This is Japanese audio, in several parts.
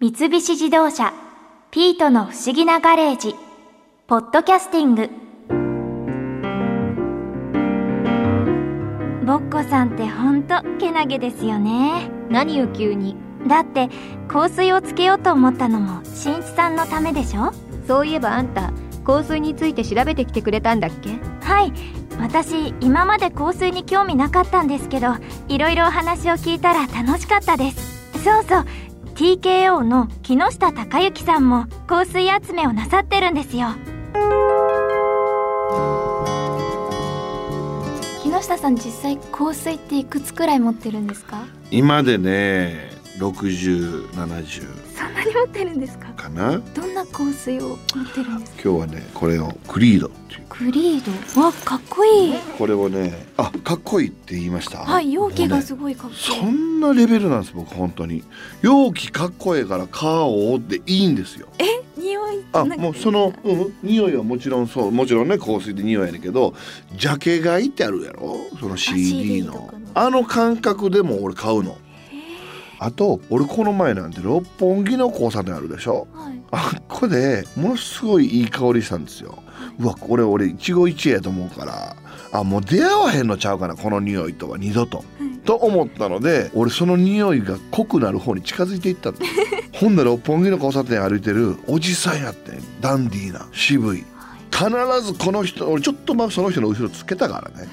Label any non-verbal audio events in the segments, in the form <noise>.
三菱自動車「ピートの不思議なガレージ」「ポッドキャスティング」ぼっこさんってほんとけなげですよね。何よ急に。だって香水をつけようと思ったのも新一さんのためでしょ？そういえばあんた香水について調べてきてくれたんだっけ？はい。私今まで香水に興味なかったんですけどいろいろお話を聞いたら楽しかったです。そうそう TKO の木下隆之さんも香水集めをなさってるんですよ。木下さん実際香水っていくつくらい持ってるんですか？今でね6070そんなに持ってるんですか？かな？どんな香水を持ってるんですか？今日はねこれをクリードっていう。クリード？わかっこいい。これをねあかっこいいって言いました？はい容器がすごいかっこいい。そんなレベルなんです僕本当に。容器かっこええから皮を折っていいんですよ。匂いあもうその、うん、匂いはもちろんそう。もちろんね香水で匂いやねんけどジャケ買いってあるやろ？その CD の。あの感覚でも俺買うのあと俺この前なんて六本木の交差点あるでしょ？はい。あっこでものすごいいい香りしたんですよ。うわこれ俺一期一会やと思うからあもう出会わへんのちゃうかなこの匂いとは二度と。と思ったので俺その匂いが濃くなる方に近づいていったの。<laughs> ほんなら六本木の交差点歩いてるおじさんやってんダンディーな渋い。必ずこの人俺ちょっとまあその人の後ろつけたからね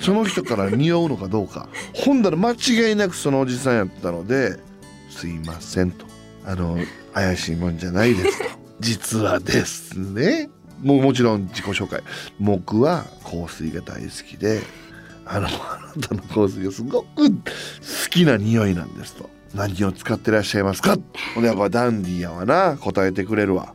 その人から匂うのかどうか。ほんなら間違いなくそのおじさんやったので「すいません」と「あの怪しいもんじゃないです」と「<laughs> 実はですね」もうもちろん自己紹介。僕は香水が大好きであのあなたの香水がすごく好きな匂いなんですと。何を使ってらっしゃいますか？ほんでやっぱダンディーやわな。答えてくれるわ。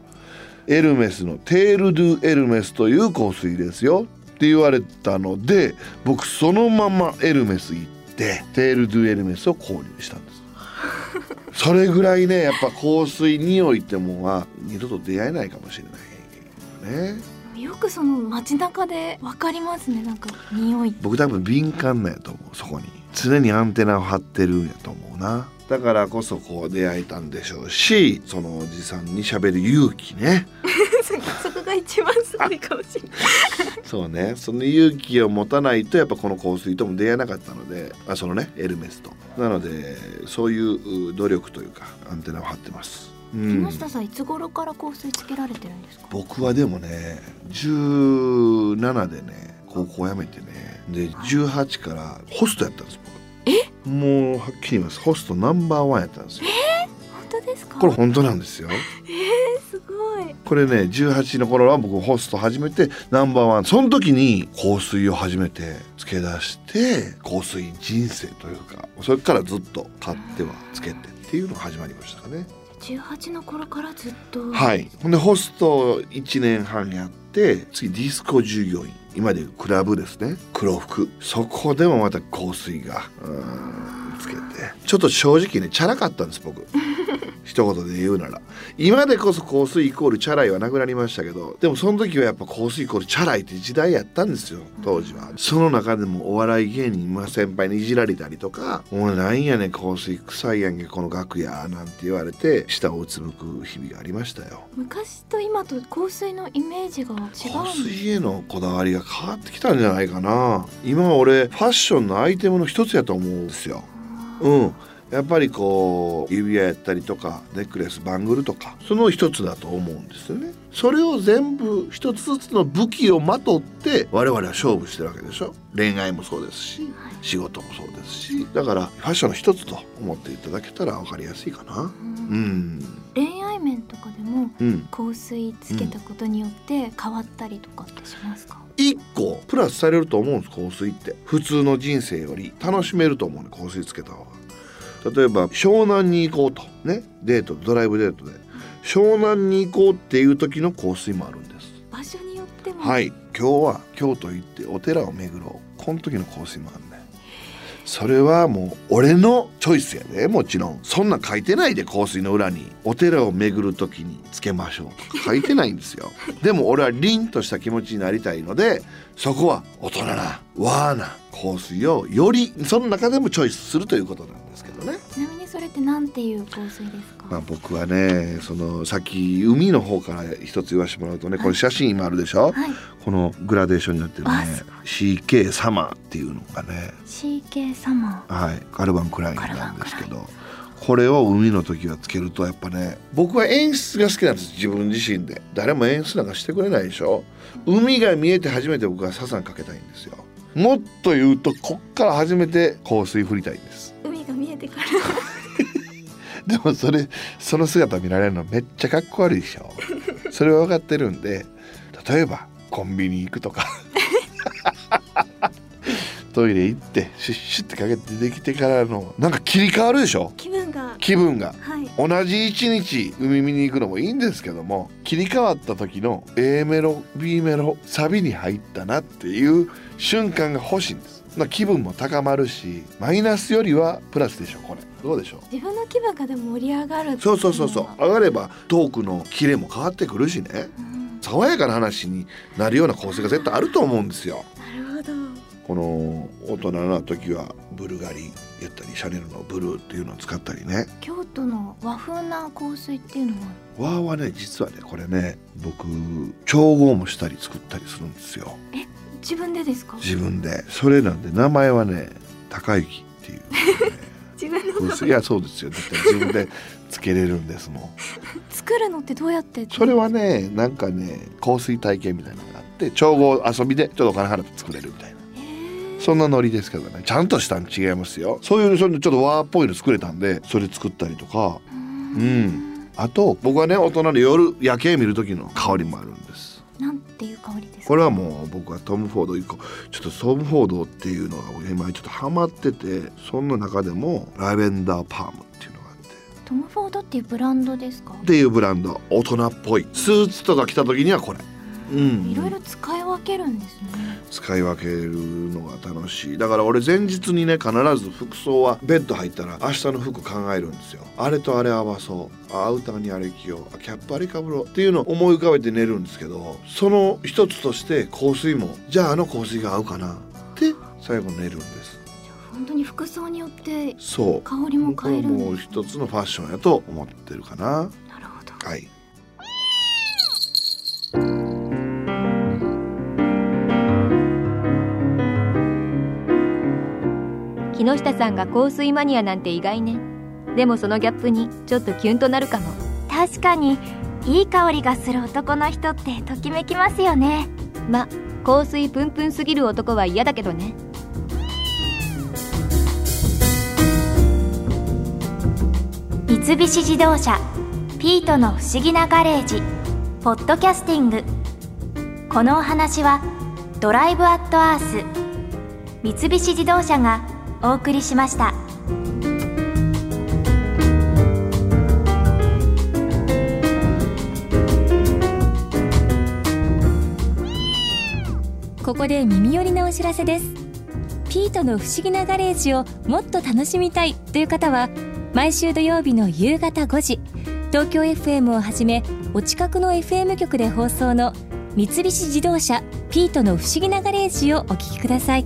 エルメスのテール・ドゥ・エルメスという香水ですよって言われたので僕そのままエルメス行ってテール・ドゥ・エルメスを購入したんです。<laughs> それぐらいねやっぱ香水匂いってもんは二度と出会えないかもしれない。ねよくその街中でわかりますねなんか匂い僕多分敏感なんやと思うそこに。常にアンテナを張ってるんやと思うな。だからこそこう出会えたんでしょうしそのおじさんに喋る勇気ね <laughs> が一番すごいかもしれない。そうね。その勇気を持たないとやっぱこの香水とも出会えなかったのであそのねエルメスと。なのでそういうう努力というかアンテナを張ってます、うん。木下さんいつ頃から香水つけられてるんですか？僕はでもね17でね高校辞めてね。で18からホストやったんです僕。もうはっきり言います。ホストナンバーワンやったんですよ。本当ですか？これ本当なんですよ。すごいこれね18の頃は僕ホスト始めてナンバーワン。その時に香水を初めてつけ出して香水人生というかそれからずっと買ってはつけてっていうのが始まりましたかね18の頃からずっと。はい。ほんでホスト1年半やって次ディスコ従業員。今でいうクラブですね。黒服。そこでもまた香水がうーんつけて。ちょっと正直ねチャラかったんです僕一言で言うなら。今でこそ香水イコールチャラいはなくなりましたけどでもその時はやっぱ香水イコールチャラいって時代やったんですよ当時は。その中でもお笑い芸人、まあ、先輩にいじられたりとか「お前なんやねん香水臭いやんけこの楽屋」なんて言われて舌をうつむく日々がありましたよ。昔と今と香水のイメージが違う香水へのこだわりが変わってきたんじゃないかな。今俺ファッションのアイテムの一つやと思うんですよ。うんやっぱりこう指輪やったりとかネックレスバングルとかその一つだと思うんですよね。それを全部一つずつの武器をまとって我々は勝負してるわけでしょ。恋愛もそうですし仕事もそうですし。だからファッションの一つと思っていただけたら分かりやすいかな。うん。恋愛面とかでもうん。香水つけたことによって変わったりとかってしますか、一個プラスされると思うんです香水って。普通の人生より楽しめると思うね香水つけた方が例えば湘南に行こうとねデートドライブデートで湘南に行こうっていう時の香水もあるんです。場所によっても。はい。今日は京都行ってお寺を巡ろう。この時の香水もあるねそれはもう俺のチョイスやで。もちろん。そんな書いてないで香水の裏に。お寺を巡る時につけましょう。とか書いてないんですよ。でも俺は凛とした気持ちになりたいのでそこは大人な和な香水をよりその中でもチョイスするということなんですけどね。ちなみにっってなんていう香水ですか、まあ、僕はねそのさっき海の方から一つ言わせてもらうとねこれ写真今あるでしょ、はい。このグラデーションになってるね。CK サマーっていうのがね。CK サマはい。カルバン・クラインなんですけど。これを海の時はつけるとやっぱね僕は演出が好きなんです。自分自身で。誰も演出なんかしてくれないでしょ？海が見えて初めて僕はサザンかけたいんですよ。もっと言うとこっから初めて香水振りたいんです。ー海が見えてから <laughs> でもそれその姿見られるのめっちゃかっこ悪いでしょ。<laughs> それは分かってるんで例えばコンビニ行くとか。<laughs> トイレ行ってシュッシュってかけて出てきてからのなんか切り替わるでしょ。気分が。気分が。はい。同じ一日海見に行くのもいいんですけども切り替わった時の A メロ B メロサビに入ったなっていう瞬間が欲しいんですまあ気分も高まるしマイナスよりはプラスでしょこれ。どうでしょう？自分の気分がでも盛り上がるそうそうそうそう。上がればトークのキレも変わってくるしね。うん。爽やかな話になるような構成が絶対あると思うんですよ。なるほど。この大人な時はブルガリやったりシャネルのブルーっていうのを使ったりね。京都の和風な香水っていうのは？わーはね実はねこれね僕調合もしたり作ったりするんですよ自分でですか？自分で。それなんで名前はね高雪っていう、<laughs> 自分のね、いやそうですよ。絶対自分でつけれるんですもん。<laughs> 作るのってどうやって？それはねなんかね香水体験みたいなのがあって調合遊びでちょっとお金払って作れるみたいな。そんなノリですけどね。ちゃんとしたん違いますよ。そういうちょっと和っぽいの作れたんでそれ作ったりとか。ううん。ん。あと僕はね大人で夜夜景見る時の香りもあるんです。なんていう香り？これはもう僕はトム・フォード一個ちょっとトム・フォードっていうのが今ちょっとハマっててそんな中でもラベンダーパームっていうのがあって。トム・フォードっていうブランドですか？っていうブランド。大人っぽい。スーツとか着た時にはこれ。うんいろいろ使い分けるんですね。使い分けるのが楽しい。だから俺前日にね必ず服装はベッド入ったら明日の服考えるんですよ。あれとあれ合わそう。あアウターにあれ着よう。あキャップあれかぶろうっていうのを思い浮かべて寝るんですけどその一つとして香水もじゃああの香水が合うかな。って最後寝るんです。本当に服装によって香りも変えるんもうです一つのファッションやと思ってるかな。なるほど。はい木下さんが香水マニアなんて意外ね。でもそのギャップにちょっとキュンとなるかも。確かにいい香りがする男の人ってときめきますよね。ま香水プンプンすぎる男は嫌だけどね。三菱自動車ピートの不思議なガレージポッドキャスティング。このお話はドライブアットアース三菱自動車がお送りしました。ここで耳寄りなお知らせですピートの不思議なガレージをもっと楽しみたいという方は毎週土曜日の夕方5時東京 FM をはじめお近くの FM 局で放送の三菱自動車ピートの不思議なガレージをお聞きください